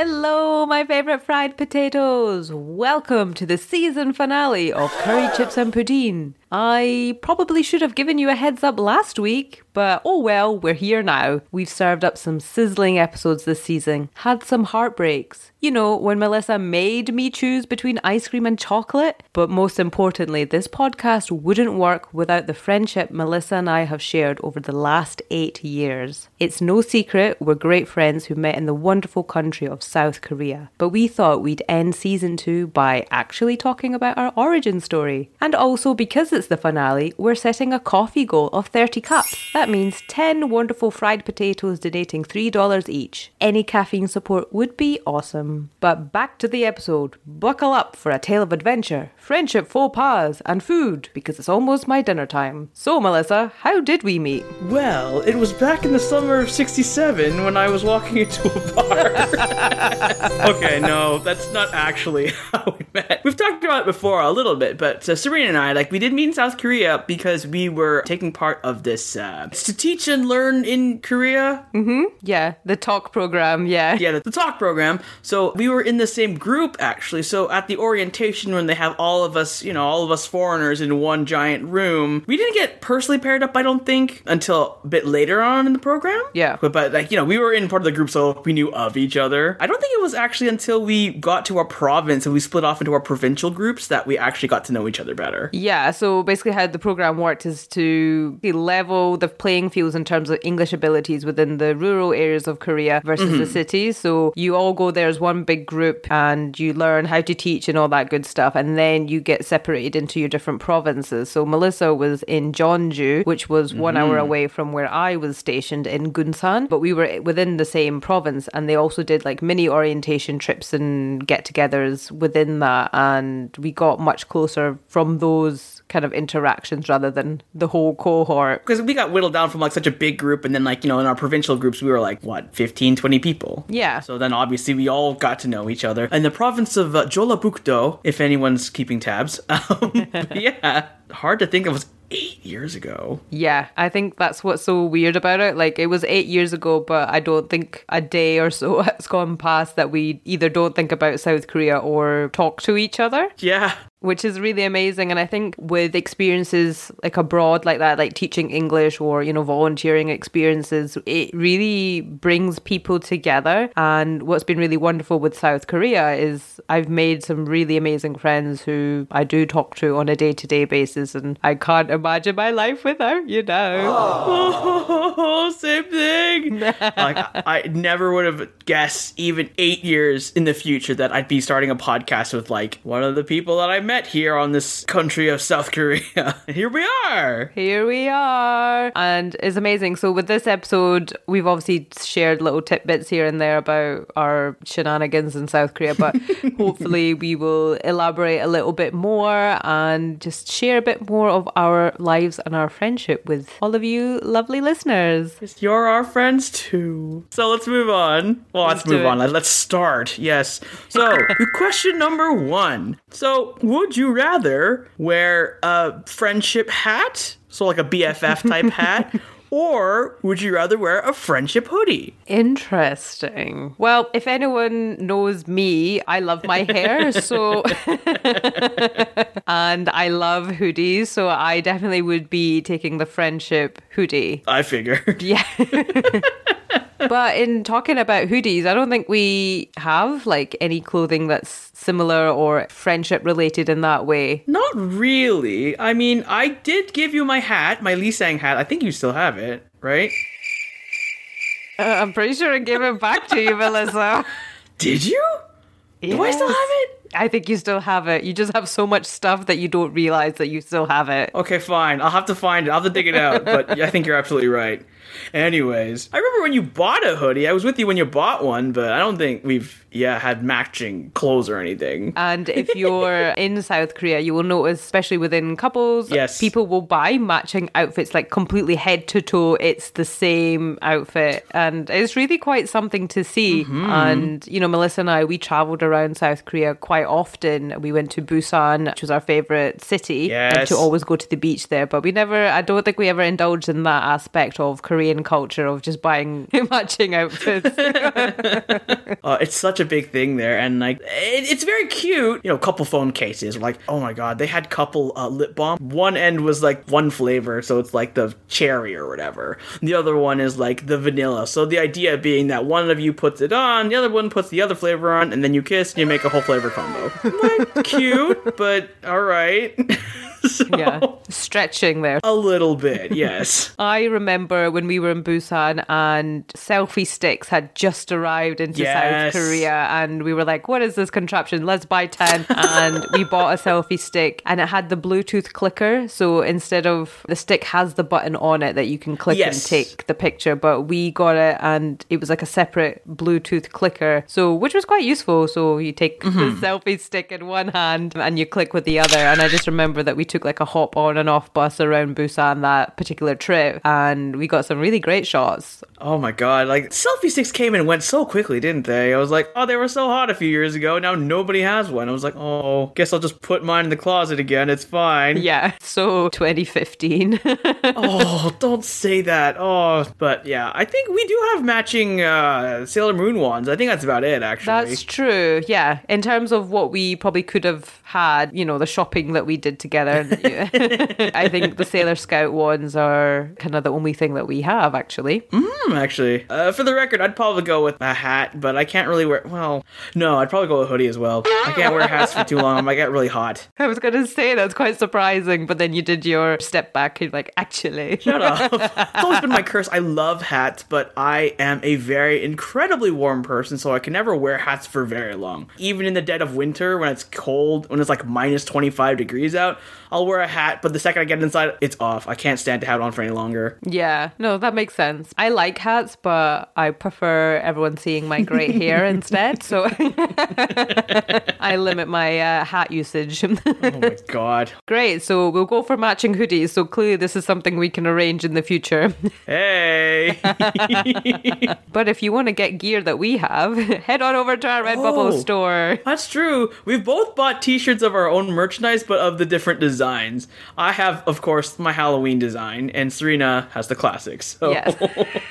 Hello, my favorite fried potatoes. Welcome to the season finale of Curry Chips and Poutine. I probably should have given you a heads up last week, but oh well, we're here now. We've served up some sizzling episodes this season, had some heartbreaks. You know, when Melissa made me choose between ice cream and chocolate. But most importantly, this podcast wouldn't work without the friendship Melissa and I have shared over the last eight years. It's no secret we're great friends who met in the wonderful country of South Korea. But we thought we'd end season two by actually talking about our origin story. And also because it's the finale, we're setting a coffee goal of 30 cups. That means 10 wonderful fried potatoes donating $3 each. Any caffeine support would be awesome. But back to the episode. Buckle up for a tale of adventure, friendship faux pas, and food, because it's almost my dinner time. So, Melissa, how did we meet? Well, it was back in the summer of 67 when I was walking into a bar. okay, no, that's not actually how we We've talked about it before a little bit, but uh, Serena and I, like, we did meet in South Korea because we were taking part of this uh, to teach and learn in Korea. Yeah, the TaLK program, yeah. Yeah, the, the TaLK program. So we were in the same group actually. So at the orientation when they have all of us, you know, all of us foreigners in one giant room, we didn't get personally paired up, I don't think, until a bit later on in the program. Yeah. But, but like, you know, we were in part of the group, so we knew of each other. I don't think it was actually until we got to our province and we split off into our provincial groups that we actually got to know each other better. Yeah, so basically, how the program worked is to level the playing fields in terms of English abilities within the rural areas of Korea versus the mm-hmm. cities. So you all go there as one big group and you learn how to teach and all that good stuff. And then you get separated into your different provinces. So Melissa was in Jeonju, which was one hour mm-hmm. away from where I was stationed in Gunsan, but we were within the same province. And they also did like mini orientation trips and get togethers within that. And we got much closer from those kind of interactions rather than the whole cohort. Because we got whittled down from like such a big group, and then like, you know, in our provincial groups, we were like, what, 15, 20 people? Yeah. So then obviously we all got to know each other. In the province of uh, Jeollabuk-do, if anyone's keeping tabs, um, yeah, hard to think eight years ago. Yeah, I think that's what's so weird about it. Like, it was eight years ago, but I don't think a day or so has gone past that we either don't think about South Korea or talk to each other. Yeah. Which is really amazing. And I think with experiences like abroad like that, like teaching English or, you know, volunteering experiences, it really brings people together. And what's been really wonderful with South Korea is I've made some really amazing friends who I do talk to on a day to day basis. And I can't imagine my life without, you know. Oh, same thing. like I, I never would have guessed even eight years in the future that I'd be starting a podcast with like one of the people that I met here on this country of South Korea. Here we are. Here we are. And it's amazing. So, with this episode, we've obviously shared little tidbits here and there about our shenanigans in South Korea, but hopefully, we will elaborate a little bit more and just share a bit more of our lives and our friendship with all of you lovely listeners. You're our friends too. So let's move on. Well, let's, do move it. on. Let- Let's start. Yes. So, question number one. So, would you rather wear a friendship hat? So, like a BFF type hat? Or would you rather wear a friendship hoodie? Interesting. Well, if anyone knows me, I love my hair, so and I love hoodies, so I definitely would be taking the friendship hoodie. I figured. Yeah. but in talking about hoodies, I don't think we have like any clothing that's similar or friendship related in that way. Not really. I mean, I did give you my hat, my Lee Sang hat. I think you still have it, right? Uh, I'm pretty sure I gave it back to you, Melissa. Did you? Do I still have it? I think you still have it. You just have so much stuff that you don't realize that you still have it. Okay, fine. I'll have to find it. I'll have to dig it out. But I think you're absolutely right. Anyways, I remember when you bought a hoodie. I was with you when you bought one, but I don't think we've yeah had matching clothes or anything. And if you're in South Korea, you will notice, especially within couples, Yes. people will buy matching outfits like completely head to toe. It's the same outfit. And it's really quite something to see. Mm-hmm. And, you know, Melissa and I, we traveled around South Korea quite quite often. We went to Busan, which was our favorite city, and to always go to the beach there. But we never, I don't think we ever indulged in that aspect of Korean culture of just buying matching outfits. Uh, it's such a big thing there, and like it, it's very cute. You know, couple phone cases. Like, oh my god, they had couple uh, lip balm. One end was like one flavor, so it's like the cherry or whatever. The other one is like the vanilla. So the idea being that one of you puts it on, the other one puts the other flavor on, and then you kiss and you make a whole flavor combo. Like, cute, but all right. So, yeah, stretching there. A little bit, yes. I remember when we were in Busan and selfie sticks had just arrived into Yes. South Korea and we were like, what is this contraption? Let's buy 10. and we bought a selfie stick and it had the Bluetooth clicker. So instead of the stick has the button on it that you can click Yes. and take the picture, but we got it and it was like a separate Bluetooth clicker. So which was quite useful. So you take mm-hmm. the selfie stick in one hand and you click with the other. And I just remember that we took like a hop on and off bus around Busan that particular trip and we got some really great shots. Oh my god, like selfie sticks came and went so quickly, didn't they? I was like, oh, they were so hot a few years ago. Now nobody has one. I was like, oh, guess I'll just put mine in the closet again. It's fine. Yeah. So 2015. oh, don't say that. Oh, but yeah, I think we do have matching uh, Sailor Moon ones. I think that's about it, actually. That's true. Yeah. In terms of what we probably could have had, you know, the shopping that we did together, I think the Sailor Scout ones are kind of the only thing that we have, actually. Hmm, actually. Uh, for the record, I'd probably go with a hat, but I can't really wear. Well, no, I'd probably go with a hoodie as well. I can't wear hats for too long. I might get really hot. I was going to say that's quite surprising, but then you did your step back and like, actually. Shut up. it's always been my curse. I love hats, but I am a very incredibly warm person, so I can never wear hats for very long. Even in the dead of winter, when it's cold, when it's like minus 25 degrees out, I'll wear a hat, but the second I get inside, it's off. I can't stand to have it on for any longer. Yeah, no, that makes sense. I like hats, but I prefer everyone seeing my great hair instead. So I limit my uh, hat usage. Oh my god. Great. So we'll go for matching hoodies. So clearly, this is something we can arrange in the future. Hey. but if you want to get gear that we have, head on over to our Redbubble Oh. store. That's true. We've both bought t-shirts of our own merchandise, but of the different designs. I have, of course, my Halloween design, and Serena has the classics. So. Yes.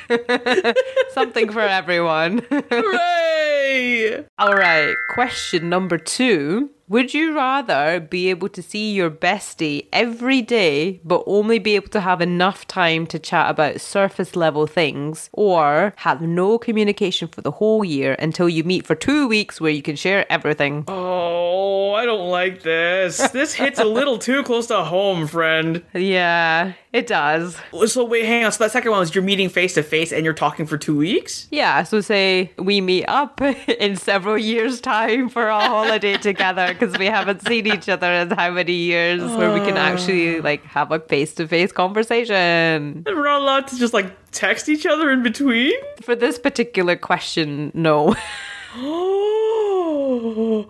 Something for everyone. Hooray! All right, question number two. Would you rather be able to see your bestie every day, but only be able to have enough time to chat about surface level things, or have no communication for the whole year until you meet for two weeks where you can share everything? Oh, I don't like this. This hits a little too close to home, friend. Yeah, it does. So wait, hang on. So that second one was you're meeting face to face and you're talking for two weeks? Yeah, so say we meet up in several years' time for a holiday together because we haven't seen each other in how many years where we can actually ah. like have a face to face conversation. And we're not allowed to just like text each other in between? For this particular question, no.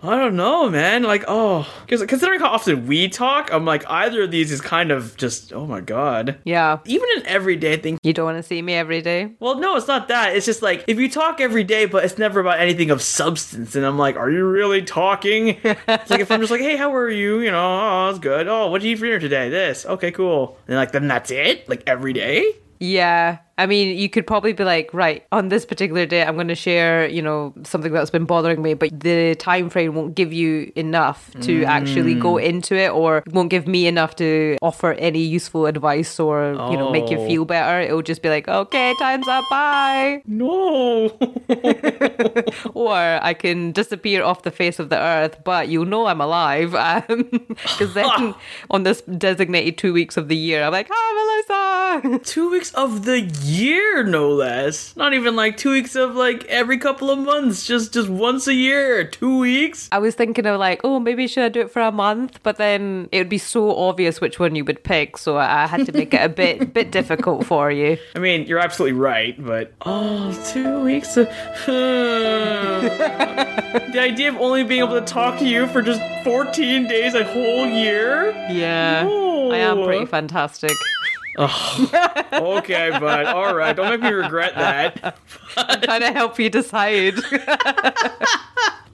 I don't know, man. Like, oh, because considering how often we talk, I'm like, either of these is kind of just, oh my god. yeah. Even an everyday thing. You don't want to see me every day? Well, no, it's not that. It's just like if you talk every day, but it's never about anything of substance. And I'm like, are you really talking? it's like if I'm just like, hey, how are you? You know, oh, it's good. Oh, what did you eat for dinner today? This. Okay, cool. And like, then that's it. Like every day. Yeah. I mean, you could probably be like, right, on this particular day, I'm going to share, you know, something that's been bothering me, but the time frame won't give you enough to mm. actually go into it or won't give me enough to offer any useful advice or, you know, make you Oh. feel better. It'll just be like, okay, time's up, bye. No. Or I can disappear off the face of the earth, but you'll know I'm alive. Um, because then on this designated two weeks of the year, I'm like, hi, Melissa. two weeks of the year, no less. Not even like two weeks of like every couple of months. Just just once a year. Two weeks. I was thinking of like, oh, maybe should I do it for a month? But then it would be so obvious which one you would pick, so I I had to make it a bit bit difficult for you. I mean, you're absolutely right, but oh, two weeks of the idea of only being able to talk to you for just 14 days a whole year. Yeah, I am pretty fantastic. Okay, but all right, don't make me regret that. I'm trying to help you decide. I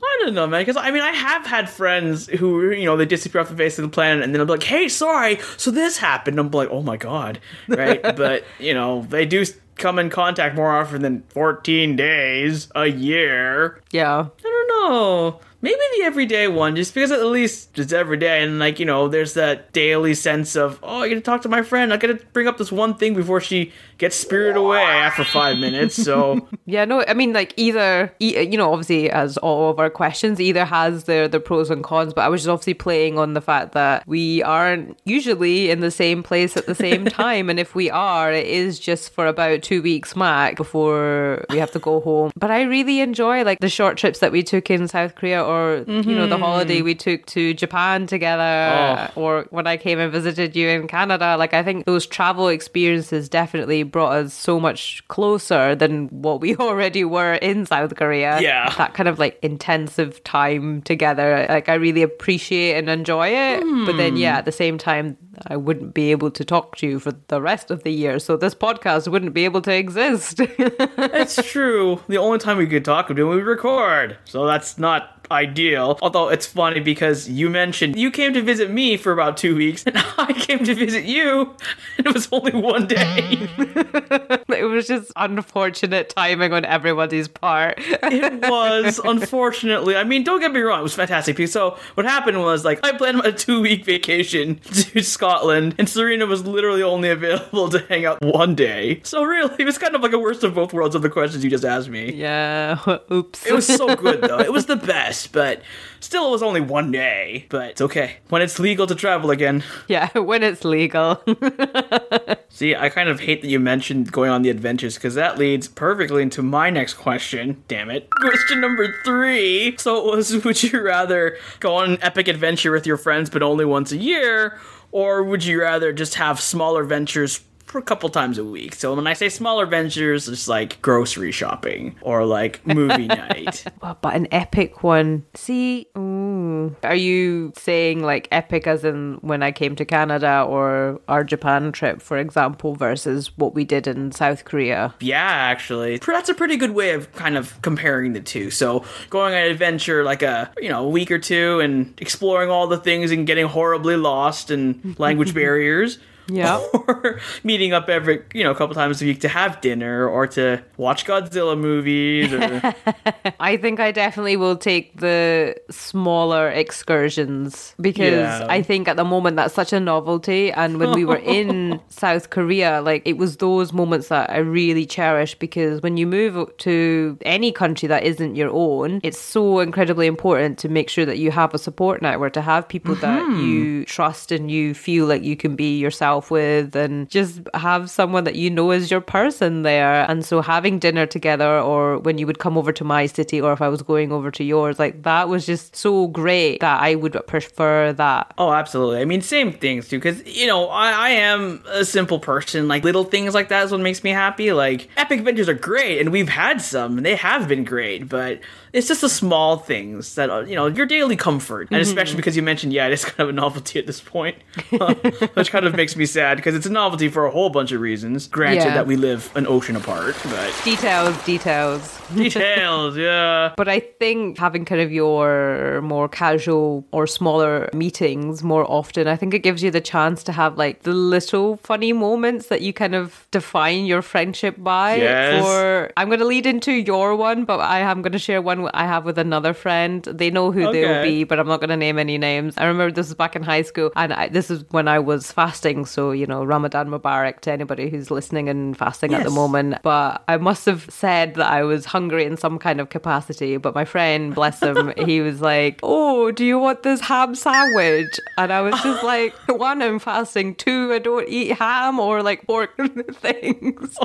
I don't know, man. Because I mean, I have had friends who, you know, they disappear off the face of the planet, and then I'm like, "Hey, sorry, so this happened." I'm like, "Oh my god," right? but you know, they do come in contact more often than 14 days a year. Yeah. I don't know. Maybe the everyday one, just because at least it's every day, and like you know, there's that daily sense of, oh, I got to talk to my friend. I got to bring up this one thing before she gets spirited away after five minutes. So Yeah, no, I mean, like either, you know, obviously, as all of our questions, either has their the pros and cons. But I was just obviously playing on the fact that we aren't usually in the same place at the same time, and if we are, it is just for about two weeks max before we have to go home. But I really enjoy like the short trips that we took in South Korea, or you know, the mm-hmm. holiday we took to Japan together, oh. or when I came and visited you in Canada. Like I think those travel experiences definitely brought us so much closer than what we already were in South Korea. Yeah. That kind of like intensive time together. Like I really appreciate and enjoy it. But then yeah, at the same time I wouldn't be able to talk to you for the rest of the year. So this podcast wouldn't be able to exist. it's true. The only time we could talk would be when we record. So that's not ideal. Although it's funny because you mentioned you came to visit me for about two weeks, and I came to visit you, and it was only one day. it was just unfortunate timing on everybody's part. it was, unfortunately. I mean, don't get me wrong, it was fantastic. So what happened was like I planned a two week vacation to Scotland, and Serena was literally only available to hang out one day. So really, it was kind of like a worst of both worlds of the questions you just asked me. yeah. Oops. It was so good though. It was the best, but still, it was only one day. But it's okay when it's legal to travel again. yeah, when it's legal. See, I kind of hate that you mentioned going on the adventures because that leads perfectly into my next question. Damn it. Question number three. So it was Would you rather go on an epic adventure with your friends but only once a year? Or would you rather just have smaller ventures a couple times a week? So when I say smaller ventures, it's like grocery shopping or like movie night. Well, but an epic one. See, ooh. are you saying like epic as in when I came to Canada or our Japan trip, for example, versus what we did in South Korea? Yeah, actually. That's a pretty good way of kind of comparing the two. So, going on an adventure like a, you know, a week or two and exploring all the things and getting horribly lost and language barriers. Yeah. Or meeting up every, you know, a couple times a week to have dinner or to watch Godzilla movies or I think I definitely will take the smaller excursions because Yeah. I think at the moment that's such a novelty. And when we were in South Korea, like it was those moments that I really cherish because when you move to any country that isn't your own, it's so incredibly important to make sure that you have a support network, to have people that mm-hmm. you trust and you feel like you can be yourself with, and just have someone that you know is your person there. And so having dinner together, or when you would come over to my city, or if I was going over to yours, like that was just so great that I would prefer that. Oh, absolutely. I mean, same things too, because you know, I, I am a simple person. Like little things like that is what makes me happy. Like epic adventures are great, and we've had some, and they have been great. But it's just the small things that are, you know, your daily comfort, and mm-hmm. especially because you mentioned, yeah, it is kind of a novelty at this point, which kind of makes me sad because it's a novelty for a whole bunch of reasons. Granted Yeah. that we live an ocean apart, but Details, details. details, yeah. But I think having kind of your more casual or smaller meetings more often, I think it gives you the chance to have like the little funny moments that you kind of define your friendship by. Yes. Or I'm going to lead into your one, but I am going to share one I have with another friend. They know who they'll be, but I'm not going to name any names. I remember this was back in high school, and I, this is when I was fasting. So, you know, Ramadan Mubarak to anybody who's listening and fasting at the moment. But I must have said that I was hungry in some kind of capacity. But my friend, bless him, he was like, Oh, do you want this ham sandwich? And I was just like, One, I'm fasting. Two, I don't eat ham or like pork things.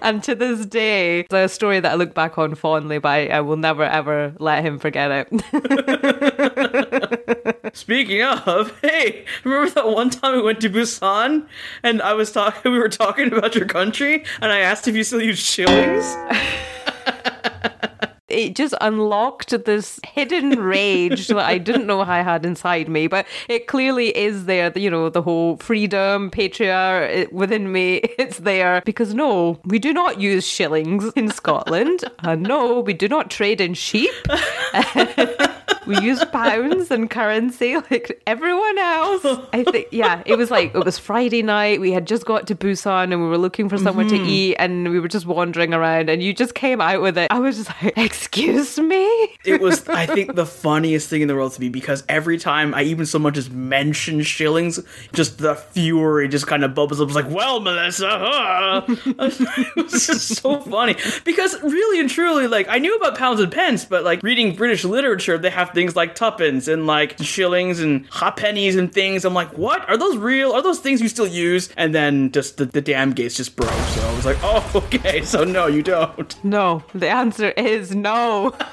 and to this day, it's a story that I look back on fondly, but I, I will never ever let him forget it. Speaking of, hey, remember that one time we went to Busan and I was talking, we were talking about your country, and I asked if you still use shillings. it just unlocked this hidden rage that I didn't know I had inside me, but it clearly is there. You know, the whole freedom, patriarch eh, within me, it's there because no, we do not use shillings in Scotland. and no, we do not trade in sheep. We use pounds and currency like everyone else. I think, yeah, it was like, it was Friday night. We had just got to Busan and we were looking for somewhere to mm-hmm. eat and we were just wandering around and you just came out with it. I was just like, excuse me? It was, I think, the funniest thing in the world to me because every time I even so much as mention shillings, just the fury just kind of bubbles up. It's like, well, Melissa, huh?" it was just so funny because really and truly, like, I knew about pounds and pence, but like reading British literature, they have things like tuppence and like shillings and halfpennies and things. I'm like, what? Are those real? Are those things you still use? And then just the, the damn gates just broke. So I was like, oh, okay. So no, you don't. No, the answer is no.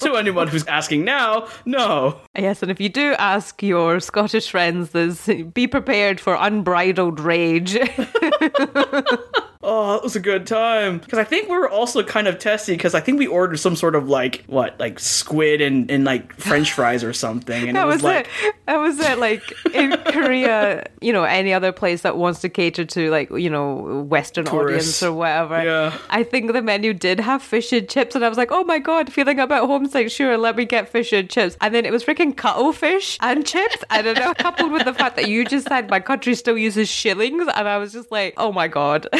to anyone who's asking now, no. Yes, and if you do ask your Scottish friends this, be prepared for unbridled rage. Oh, that was a good time. Because I think we were also kind of testy because I think we ordered some sort of like what, like squid and, and like French fries or something, and that it was, was like. it. That was it. Like in Korea, you know, any other place that wants to cater to like, you know, Western Tourists. audience or whatever. Yeah. I think the menu did have fish and chips, and I was like, oh my god, feeling a bit homesick. Sure, let me get fish and chips. And then it was freaking cuttlefish and chips. I don't know, coupled with the fact that you just said my country still uses shillings, and I was just like, oh my god.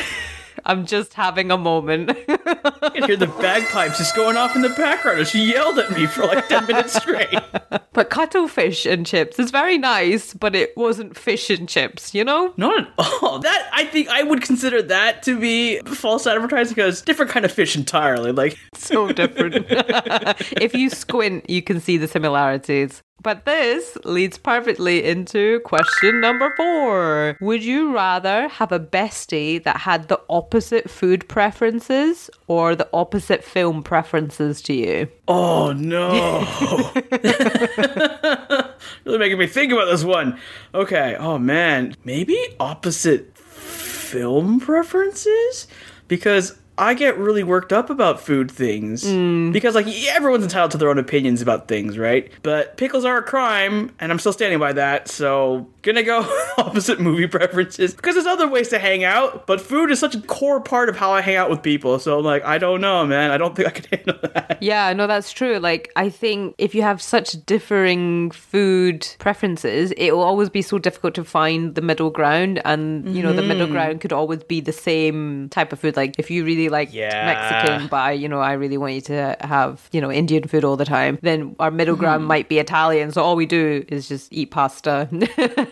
I'm just having a moment. I can hear the bagpipes just going off in the background she yelled at me for like 10 minutes straight. but cuttlefish and chips is very nice, but it wasn't fish and chips, you know? Not at all. That, I think I would consider that to be false advertising because different kind of fish entirely. Like, so different. if you squint, you can see the similarities. But this leads perfectly into question number four. Would you rather have a bestie that had the opposite food preferences or the opposite film preferences to you? oh no. really making me think about this one. Okay. Oh man. Maybe opposite film preferences? Because I get really worked up about food things. Mm. Because, like, yeah, everyone's entitled to their own opinions about things, right? But pickles are a crime, and I'm still standing by that, so gonna go opposite movie preferences. Because there's other ways to hang out, but food is such a core part of how I hang out with people, so I'm like, I don't know, man. I don't think I can handle that. Yeah, no, that's true. Like, I think if you have such differing food preferences, it will always be so difficult to find the middle ground. And, you know, the middle mm-hmm. ground could always be the same type of food. Like, if you really like Yeah. Mexican, but I, you know, I really want you to have, you know, Indian food all the time, then our middle ground mm-hmm. might be Italian. So all we do is just eat pasta.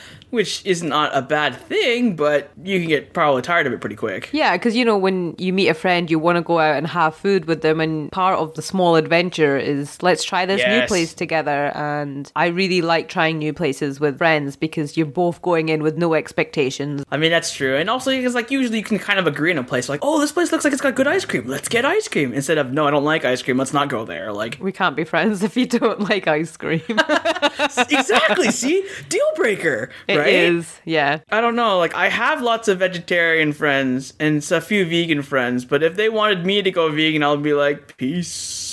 Which is not a bad thing, but you can get probably tired of it pretty quick. Yeah, because you know, when you meet a friend, you want to go out and have food with them, and part of the small adventure is let's try this new place together. And I really like trying new places with friends because you're both going in with no expectations. I mean, that's true. And also, because, like, usually you can kind of agree in a place, like, oh, this place looks like it's got good ice cream. Let's get ice cream. Instead of, no, I don't like ice cream. Let's not go there. Like, We can't be friends if you don't like ice cream. exactly. See? Deal breaker. It right? is, yeah. I don't know. Like, I have lots of vegetarian friends and a few vegan friends, but if they wanted me to go vegan, I'll be like, peace.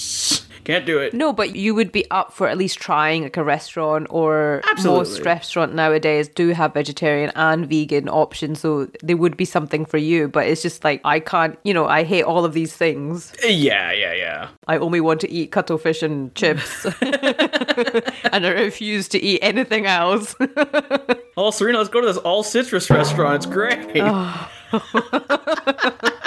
Can't do it. No, but you would be up for at least trying like a restaurant or Absolutely. most restaurant nowadays do have vegetarian and vegan options, so there would be something for you. But it's just like I can't, you know, I hate all of these things. Yeah, yeah, yeah. I only want to eat cuttlefish and chips, and I refuse to eat anything else. Oh, Serena, let's go to this all citrus restaurant. It's great. Oh.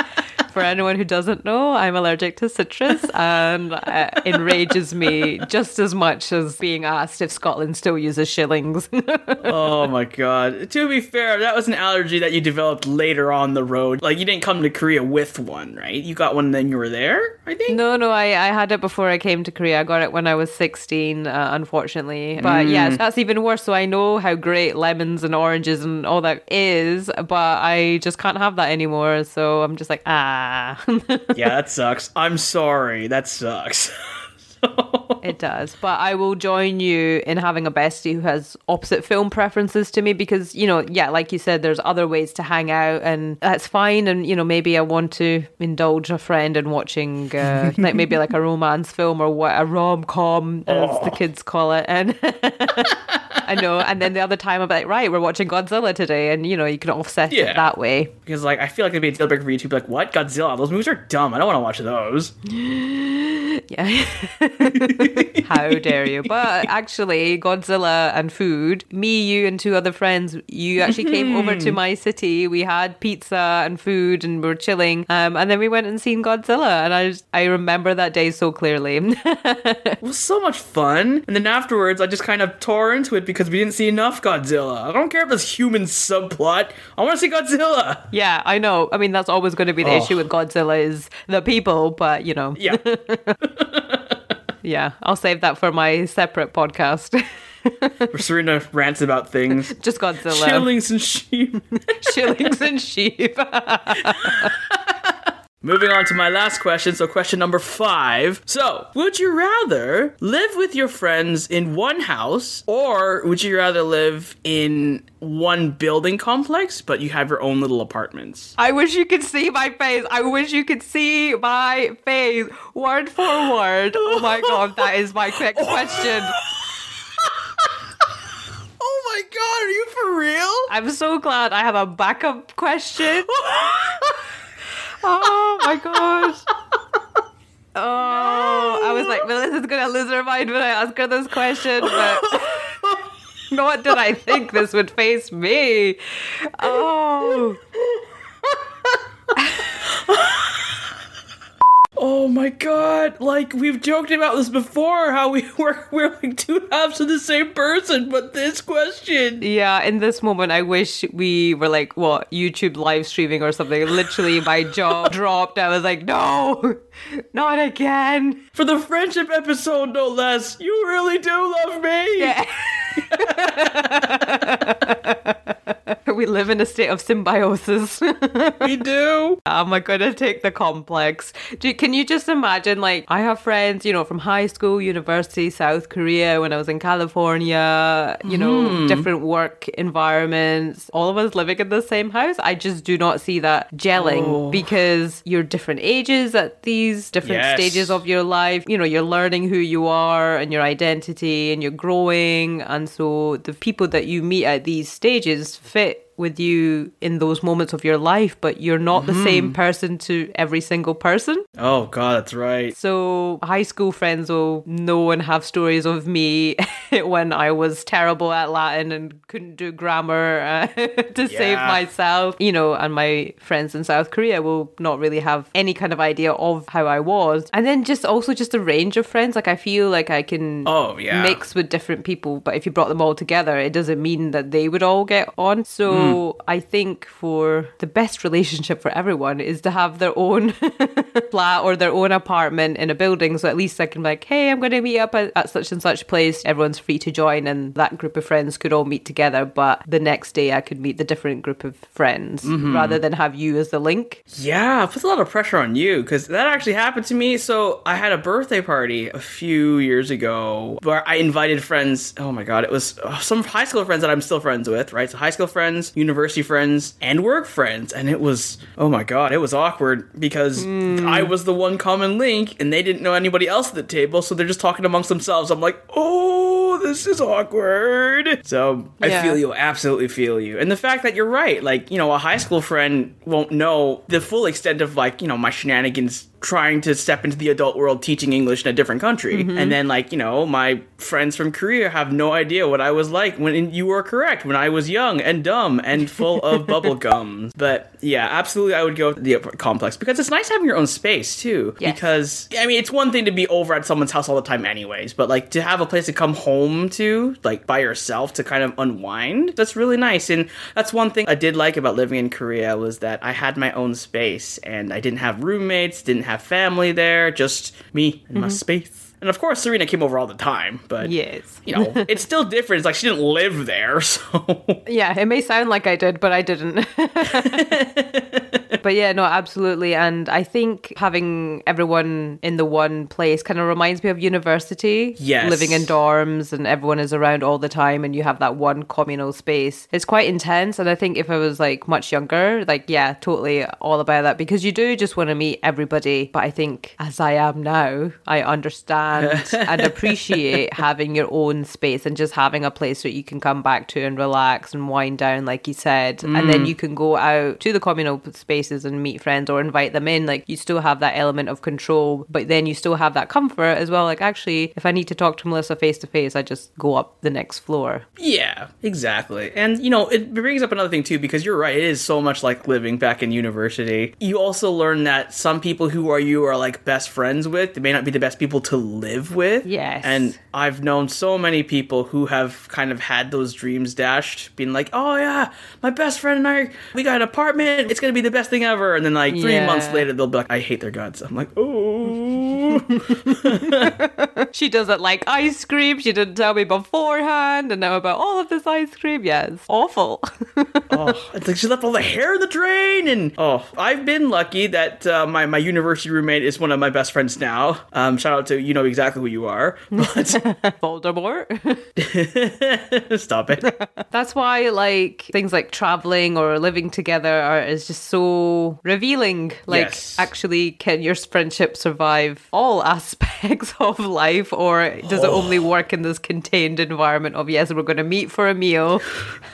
For anyone who doesn't know, I'm allergic to citrus, and uh, enrages me just as much as being asked if Scotland still uses shillings. Oh my god. To be fair, that was an allergy that you developed later on the road. Like you didn't come to Korea with one, right? You got one then you were there, I think. No, no, I, I had it before I came to Korea. I got it when I was 16, uh, unfortunately. But yes, that's even worse. So I know how great lemons and oranges and all that is, but I just can't have that anymore. So I'm just like, ah. yeah, that sucks. I'm sorry. That sucks. It does. But I will join you in having a bestie who has opposite film preferences to me because, you know, yeah, like you said, there's other ways to hang out and that's fine. And, you know, maybe I want to indulge a friend in watching, uh, like maybe like a romance film or what, a rom com, as the kids call it. And I know. And then the other time I'm like, right, we're watching Godzilla today. And, you know, you can offset Yeah. it that way. Because like I feel like it'd be a deal breaker for you to be like, what Godzilla? Those movies are dumb. I don't want to watch those. Yeah. How dare you? But actually, Godzilla and food, me, you, and two other friends, you actually came over to my city. We had pizza and food and we were chilling. Um, and then we went and seen Godzilla. And I just, I remember that day so clearly. It was so much fun. And then afterwards, I just kind of tore into it because we didn't see enough Godzilla. I don't care if there's human subplot. I want to see Godzilla. yeah, I know. I mean, that's always going to be the Oh. issue with Godzilla is the people, but you know, Yeah. yeah, I'll save that for my separate podcast. Where Serena rants about things. just Godzilla. Shillings and sheep. Shillings and sheep. Moving on to my last question. So, question number five. So, would you rather live with your friends in one house, or would you rather live in one building complex, but you have your own little apartments? I wish you could see my face. I wish you could see my face, word for word. Oh my god, that is my quick question. Oh my god, are you for real? I'm so glad I have a backup question. Oh my gosh. Oh, I was like, Melissa's gonna lose her mind when I ask her this question, but what did I think this would face me? Oh. Oh my god, like we've joked about this before, how we were we're like two halves of the same person, but this question. Yeah, in this moment, I wish we were like, what, YouTube live streaming or something. Literally, my jaw dropped. I was like, no, not again. For the friendship episode, no less, you really do love me. Yeah. we live in a state of symbiosis. We do. Am I gonna take the complex? Do, can you just imagine? Like, I have friends, you know, from high school, university, South Korea, when I was in California, you know, hmm. different work environments, all of us living in the same house. I just do not see that gelling Oh. because you're different ages at these different Yes. stages of your life. You know, you're learning who you are and your identity and you're growing. And so the people that you meet at these stages fit with you in those moments of your life, but you're not the same person to every single person. Oh god, that's right. So high school friends will know and have stories of me when I was terrible at Latin and couldn't do grammar uh, to save myself. You know, and my friends in South Korea will not really have any kind of idea of how I was. And then just also just a range of friends. Like I feel like I can Oh, yeah. mix with different people, but if you brought them all together, it doesn't mean that they would all get on. So I think for the best relationship for everyone is to have their own flat or their own apartment in a building. So at least I can be like, hey, I'm going to meet up at, at such and such place. Everyone's free to join, and that group of friends could all meet together. But the next day, I could meet the different group of friends rather than have you as the link. Yeah, it puts a lot of pressure on you because that actually happened to me. So I had a birthday party a few years ago where I invited friends. Oh my god, it was uh, some high school friends that I'm still friends with, right? So high school friends, university friends, and work friends, and it was oh my god, it was awkward because hmm. I was the one common link, and they didn't know anybody else at the table, so they're just talking amongst themselves. I'm like, oh, this is awkward. So I feel you, absolutely feel you, and the fact that you're right, like you know, a high school friend won't know the full extent of like you know my shenanigans trying to step into the adult world teaching English in a different country. Mm-hmm. And then, like, you know, my friends from Korea have no idea what I was like when you were correct, when I was young and dumb and full of bubble gum. But yeah, absolutely, I would go the complex because it's nice having your own space too. Yes. Because, I mean, it's one thing to be over at someone's house all the time, anyways, but like to have a place to come home to, like by yourself to kind of unwind, that's really nice. And that's one thing I did like about living in Korea was that I had my own space and I didn't have roommates, didn't have family there, just me and my mm-hmm. space. And of course, Serena came over all the time, but Yes. you know, it's still different. It's like she didn't live there, so Yeah, it may sound like I did, but I didn't. but yeah, no, absolutely. And I think having everyone in the one place kind of reminds me of university. Yes. Living in dorms and everyone is around all the time and you have that one communal space. It's quite intense. And I think if I was like much younger, like, yeah, totally all about that because you do just want to meet everybody. But I think as I am now, I understand and appreciate having your own space and just having a place that you can come back to and relax and wind down, like you said. And then mm. you can go out to the communal spaces and meet friends or invite them in. Like you still have that element of control, but then you still have that comfort as well. Like, actually, if I need to talk to Melissa face to face, I just go up the next floor. Yeah, exactly. And, you know, it brings up another thing, too, because you're right. It is so much like living back in university. You also learn that some people who are you are like best friends with, they may not be the best people to live with. Yes. And I've known so many people who have kind of had those dreams dashed, being like, oh, yeah, my best friend and I, we got an apartment. It's going to be the best thing ever. And then, like, three Yeah. months later, they'll be like, I hate their guts. I'm like, oh. She doesn't like ice cream. She didn't tell me beforehand. And now about all of this ice cream. Yeah, it's awful. oh, it's like she left all the hair in the drain, and oh, I've been lucky that uh, my my university roommate is one of my best friends now. Um, shout out to you know exactly who you are, but Voldemort. stop it. That's why, like, things like traveling or living together are is just so revealing. Like, Yes. actually, can your friendship survive all aspects of life, or does it oh. only work in this contained environment of yes, we're going to meet for a meal,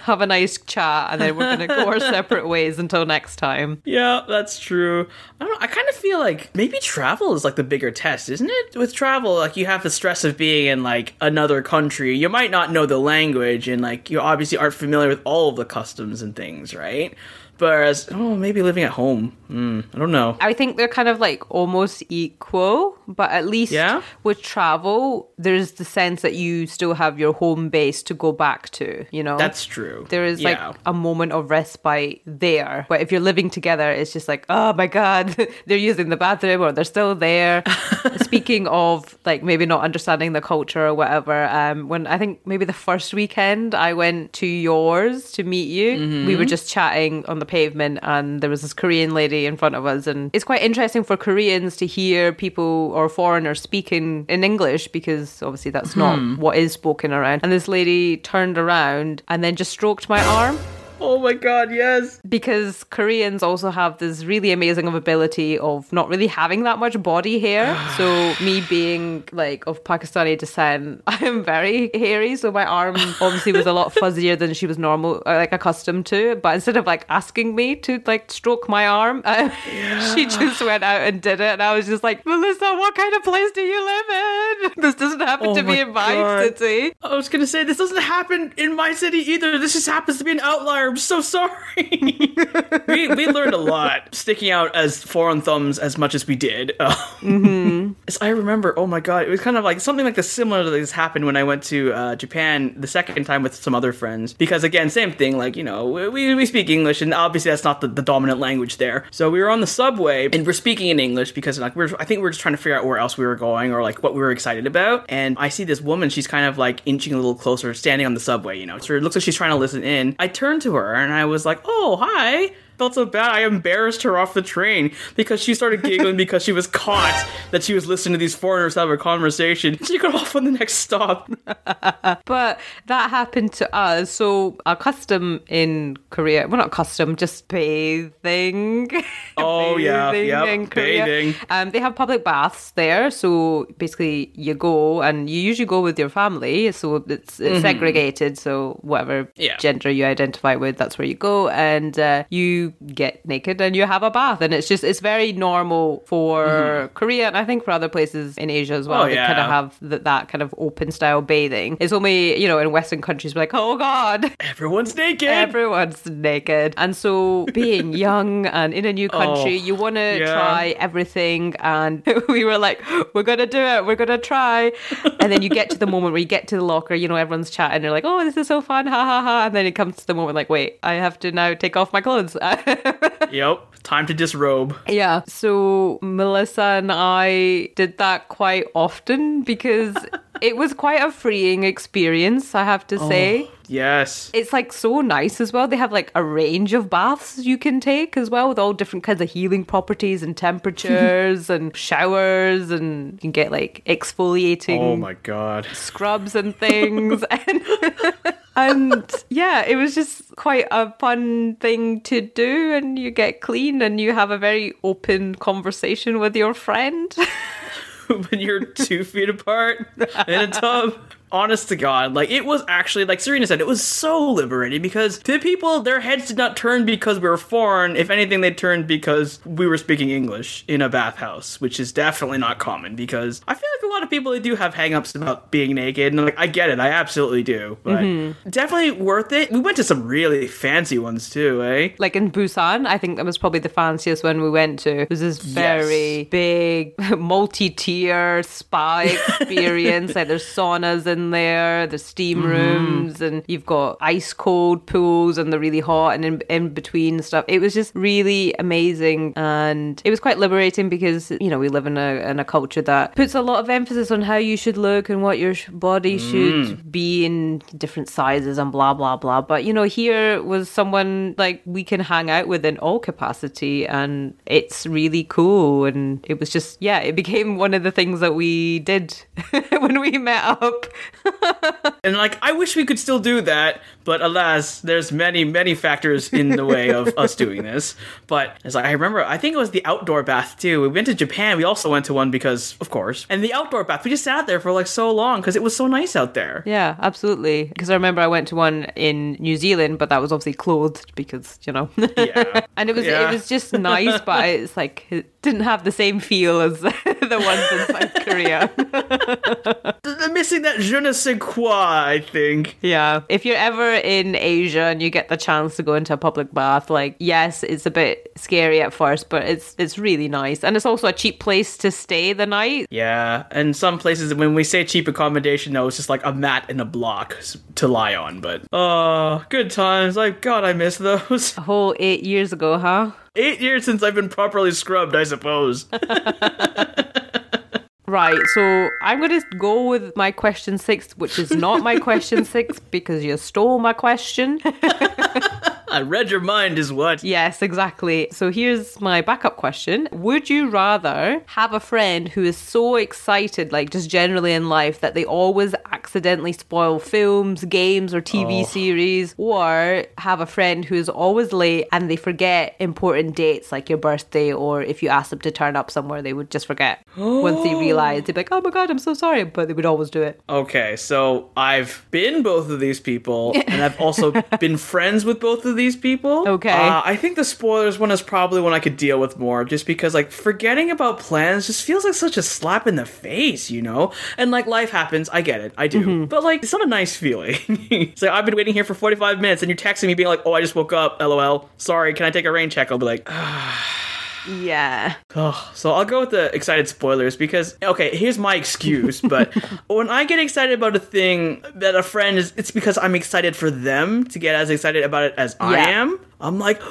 have a nice chat, and then we're going to go our separate ways until next time? Yeah, that's true. I don't know. I kind of feel like maybe travel is like the bigger test, isn't it? With travel, like you have the stress of being in like another country. You might not know the language, and like you obviously aren't familiar with all of the customs and things, right? Whereas, oh, maybe living at home. Hmm, I don't know. I think they're kind of like almost equal, but at least Yeah? with travel, there's the sense that you still have your home base to go back to, you know? That's true. there is Yeah. like a moment of respite there. But if you're living together, it's just like, oh my God, they're using the bathroom or they're still there. Speaking of like maybe not understanding the culture or whatever, um, when I think maybe the first weekend I went to yours to meet you, we were just chatting on the pavement and there was this Korean lady in front of us. And it's quite interesting for Koreans to hear people or foreigners speaking in English because obviously that's not hmm. what is spoken around. And this lady turned around and then just stroked my arm Oh my god, yes. because Koreans also have this really amazing of ability of not really having that much body hair. so me being like of Pakistani descent, I am very hairy. So my arm obviously was a lot fuzzier than she was normal, uh, like accustomed to. But instead of like asking me to like stroke my arm, uh, she just went out and did it. And I was just like, Melissa, what kind of place do you live in? This doesn't happen Oh to be in my God. city. I was gonna say this doesn't happen in my city either. This just happens to be an outlier. I'm so sorry. we we learned a lot sticking out as foreign thumbs as much as we did. mm-hmm. I remember. Oh my god, it was kind of like something like this similar to this happened when I went to uh, Japan the second time with some other friends. Because again, same thing. Like you know, we we speak English, and obviously that's not the, the dominant language there. So we were on the subway and we're speaking in English because like we're I think we're just trying to figure out where else we were going or like what we were excited about. And I see this woman. She's kind of like inching a little closer, standing on the subway. You know, so it looks like she's trying to listen in. I turned to her and I was like, "Oh, hi." Felt so bad. I embarrassed her off the train because she started giggling because she was caught that she was listening to these foreigners have a conversation. She got off on the next stop. But that happened to us. So a custom in Korea, well, not custom, just bathing. Oh, yeah, yep, in Korea. bathing. Um, they have public baths there. So basically, you go and you usually go with your family. So it's, it's segregated. So whatever Mm-hmm. Yeah. gender you identify with, that's where you go, and uh, you get naked and you have a bath. And it's just it's very normal for Korea and I think for other places in Asia as well. Mm-hmm. Oh, they kind of have that, that kind of open style bathing. It's only, you know, in Western countries, we're like, oh God, Everyone's naked. everyone's naked. And so being young and in a new country, Oh, you want to yeah. try everything. And we were like, we're to do it. We're to try. And then you get to the moment where you get to the locker, you know, everyone's chatting. They're like, oh, this is so fun. Ha ha ha. And then it comes to the moment like, wait, I have to now take off my clothes. Yep. Time to disrobe. Yeah. So Melissa and I did that quite often because it was quite a freeing experience, I have to oh, say. Yes. It's like so nice as well. They have like a range of baths you can take as well with all different kinds of healing properties and temperatures and showers and you can get like exfoliating Oh my god. scrubs and things and and yeah it was just quite a fun thing to do and you get clean and you have a very open conversation with your friend when you're two feet apart in a tub. Honest to God, like it was actually like Serena said, it was so liberating because to the people, their heads did not turn because we were foreign. If anything, they turned because we were speaking English in a bathhouse, which is definitely not common. Because I feel like a lot of people they do have hangups about being naked, and like I get it, I absolutely do, but definitely worth it. We went to some really fancy ones too, eh? like in Busan I think that was probably the fanciest one we went to it was this very big multi-tier spa experience like there's saunas in there the steam mm-hmm. rooms and you've got ice cold pools and the really hot and in, in between stuff. It was just really amazing and it was quite liberating because you know we live in a, in a culture that puts a lot of emphasis on how you should look and what your body mm. should be in different sizes and blah blah blah. But you know here was someone like we can hang out with in all capacity and it's really cool. And it was just yeah it became one of the things that we did when we met up And like, I wish we could still do that, but alas, there's many, many factors in the way of us doing this. But it's like I remember, I think it was the outdoor bath too. We went to Japan. We also went to one because, of course, and the outdoor bath. We just sat there for like so long because it was so nice out there. yeah absolutely because i remember i went to one in new zealand but that was obviously clothed because you know Yeah. and it was Yeah. it was just nice but it's like didn't have the same feel as the ones in south korea They're missing that je ne sais quoi. I think. Yeah. If you're ever in Asia and you get the chance to go into a public bath, like yes, it's a bit scary at first, but it's it's really nice. And it's also a cheap place to stay the night. Yeah, and some places when we say cheap accommodation, though, it's just like a mat and a block to lie on. But oh, good times! Like God, I miss those. A whole eight years ago, huh? Eight years since I've been properly scrubbed, I suppose. Right, so I'm going to go with my question six, which is not my question six because you stole my question. I read your mind, is what. Yes, exactly. So here's my backup question. Would you rather have a friend who is so excited, like just generally in life, that they always accidentally spoil films, games, or TV oh. series, or have a friend who is always late and they forget important dates like your birthday, or if you ask them to turn up somewhere, they would just forget. Once they realize, they'd be like, oh my God, I'm so sorry, but they would always do it. Okay, so I've been both of these people, and I've also been friends with both of these people. Okay. Uh, I think the spoilers one is probably one I could deal with more, just because like forgetting about plans just feels like such a slap in the face, you know. And like life happens, I get it, I do, but like it's not a nice feeling. like I've been waiting here for forty five minutes, and you're texting me being like, "Oh, I just woke up. LOL. Sorry, can I take a rain check?" I'll be like. Yeah. Oh, so I'll go with the excited spoilers because okay, here's my excuse, but when I get excited about a thing that a friend is it's because I'm excited for them to get as excited about it as I am. I'm like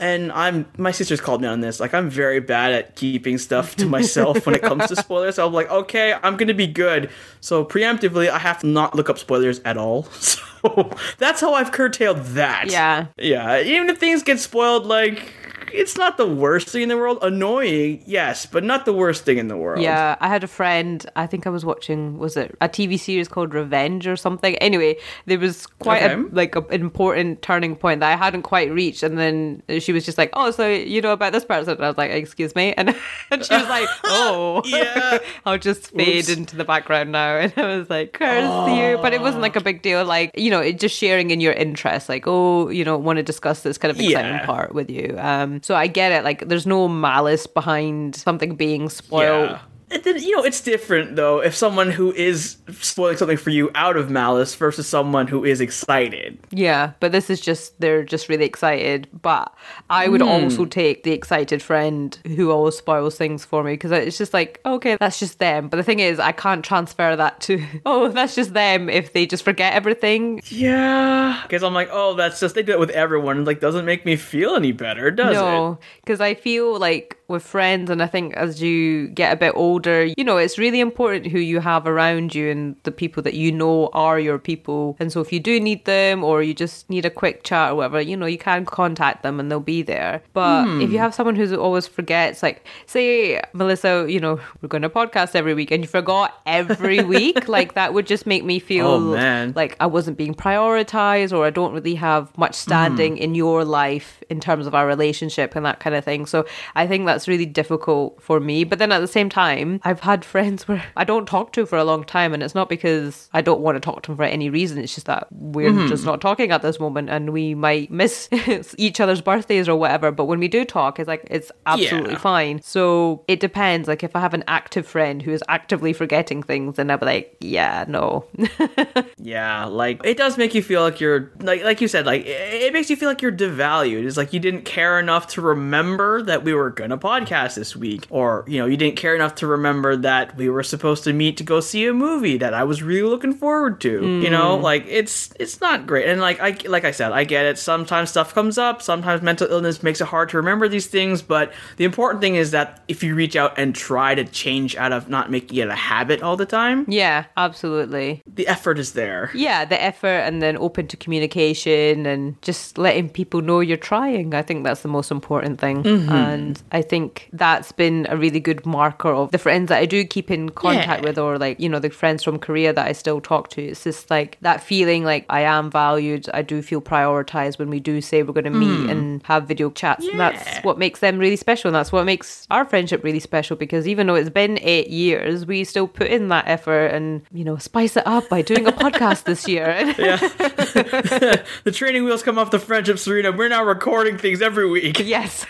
and I'm my sister's called me on this. Like I'm very bad at keeping stuff to myself when it comes to spoilers. So I'm like, okay, I'm gonna be good. So preemptively I have to not look up spoilers at all. So that's how I've curtailed that. Yeah. Yeah, even if things get spoiled, like it's not the worst thing in the world. Annoying, yes, but not the worst thing in the world. Yeah, I had a friend. I think I was watching. Was it a TV series called Revenge or something? Anyway, there was quite a Okay. like an important turning point that I hadn't quite reached, and then she was just like, "Oh, so you know about this person?" And I was like, "Excuse me," and, and she was like, "Oh, Yeah. I'll just fade Oops. into the background now." And I was like, "Curse you!" But it wasn't like a big deal. Like you know, it just sharing in your interest. Like, oh, you know, want to discuss this kind of exciting Yeah. part with you. Um, so I get it. Like, there's no malice behind something being spoiled. Yeah. Then, you know, it's different though if someone who is spoiling something for you out of malice versus someone who is excited. Yeah, but this is just they're just really excited. But I would hmm. also take the excited friend who always spoils things for me because it's just like okay, that's just them. But the thing is, I can't transfer that to oh, that's just them if they just forget everything. Yeah, because I'm like, oh, that's just they do it with everyone. Like, doesn't make me feel any better, does it? no, because I feel like with friends. And I think as you get a bit older, you know, it's really important who you have around you and the people that you know are your people. And so if you do need them or you just need a quick chat or whatever, you know, you can contact them and they'll be there. But Hmm. if you have someone who always forgets, like, say, Melissa, you know, we're going to podcast every week and you forgot every week, like, that would just make me feel Oh, like I wasn't being prioritized or I don't really have much standing Mm-hmm. in your life in terms of our relationship and that kind of thing. So I think that's really difficult for me. But then at the same time, I've had friends where I don't talk to for a long time and it's not because I don't want to talk to them for any reason. It's just that we're Mm-hmm. just not talking at this moment and we might miss each other's birthdays or whatever. But when we do talk, it's like it's absolutely Yeah. fine. So it depends. Like if I have an active friend who is actively forgetting things, then I'll be like, yeah, no. Yeah, like it does make you feel like you're like like you said, like it, it makes you feel like you're devalued. It's like you didn't care enough to remember that we were gonna podcast this week, or you know, you didn't care enough to remember that we were supposed to meet to go see a movie that I was really looking forward to. You know, like it's it's not great. And like I like I said, I get it. Sometimes stuff comes up. Sometimes mental illness makes it hard to remember these things. But the important thing is that if you reach out and try to change out of not making it a habit all the time, yeah, absolutely. the effort is there. Yeah, the effort and then open to communication and just letting people know you're trying. I think that's the most important thing. Mm-hmm. And I think that's been a really good marker of the friends that I do keep in contact Yeah. with or like, you know, the friends from Korea that I still talk to. It's just like that feeling like I am valued. I do feel prioritized when we do say we're going to meet and have video chats. And that's Mm. What makes them really special. And that's what makes our friendship really special because even though it's been eight years, we still put in that effort and, you know, spice it up by doing a podcast this year. the training wheels come off the friendship, Serena. We're now recording things every week. yes.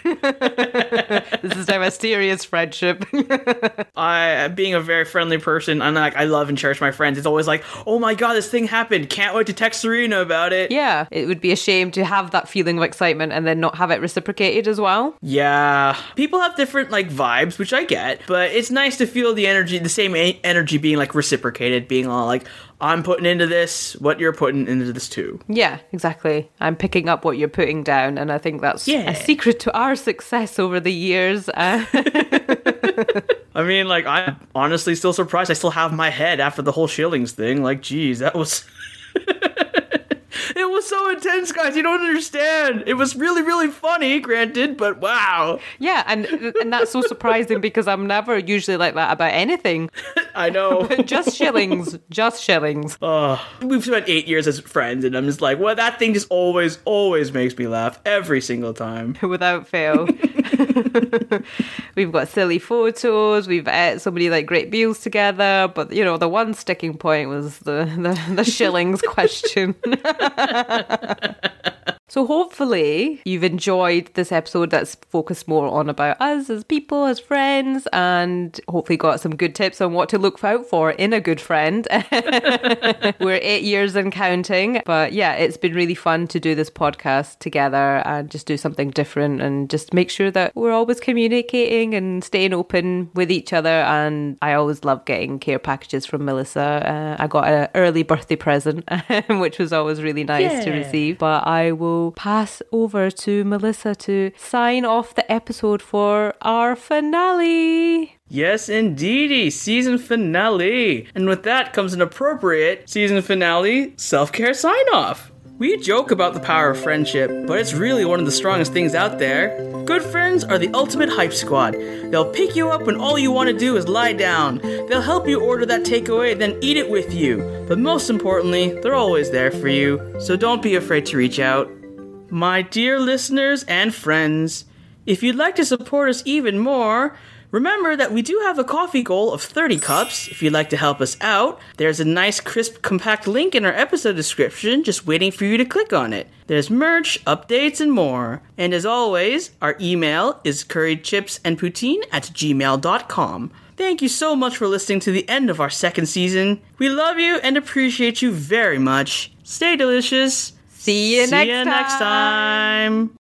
This is our mysterious friendship. I, being a very friendly person, I'm like, I love and cherish my friends. It's always like, oh my god, this thing happened. Can't wait to text Serena about it. yeah. It would be a shame to have that feeling of excitement and then not have it reciprocated as well. Yeah. People have different like vibes, which I get, but it's nice to feel the energy, the same a- energy being like reciprocated, being all like, I'm putting into this what you're putting into this too. Yeah, exactly. I'm picking up what you're putting down, and I think that's Yeah. a secret to our success over the years. Uh, I mean, like, I'm honestly still surprised I still have my head after the whole shillings thing. Like, geez, that was. it was so intense, guys. You don't understand. It was really, really funny, granted, but wow. yeah, and and that's so surprising because I'm never usually like that about anything. I know. Just shillings, just shillings. Uh, we've spent eight years as friends, and I'm just like, well, that thing just always, always makes me laugh every single time. without fail. we've got silly photos. We've ate so many like great meals together. But you know, the one sticking point was the the, the shillings question. So hopefully you've enjoyed this episode that's focused more on about us as people, as friends, and hopefully got some good tips on what to look out for in a good friend. We're eight years and counting, but yeah, it's been really fun to do this podcast together and just do something different and just make sure that we're always communicating and staying open with each other. And I always love getting care packages from Melissa. Uh, I got an early birthday present, which was always really nice to receive. But I will pass over to Melissa to sign off the episode for our finale. Yes, indeedy, season finale. And with that comes an appropriate season finale self care sign off. We joke about the power of friendship, but it's really one of the strongest things out there. Good friends are the ultimate hype squad. They'll pick you up when all you want to do is lie down. They'll help you order that takeaway, then eat it with you. But most importantly, they're always there for you, so don't be afraid to reach out. My dear listeners and friends, if you'd like to support us even more, remember that we do have a coffee goal of 30 cups. If you'd like to help us out, there's a nice, crisp, compact link in our episode description just waiting for you to click on it. There's merch, updates, and more. And as always, our email is curriedchipsandpoutine at gmail.com. Thank you so much for listening to the end of our second season. We love you and appreciate you very much. Stay delicious. See you See next you time. next time.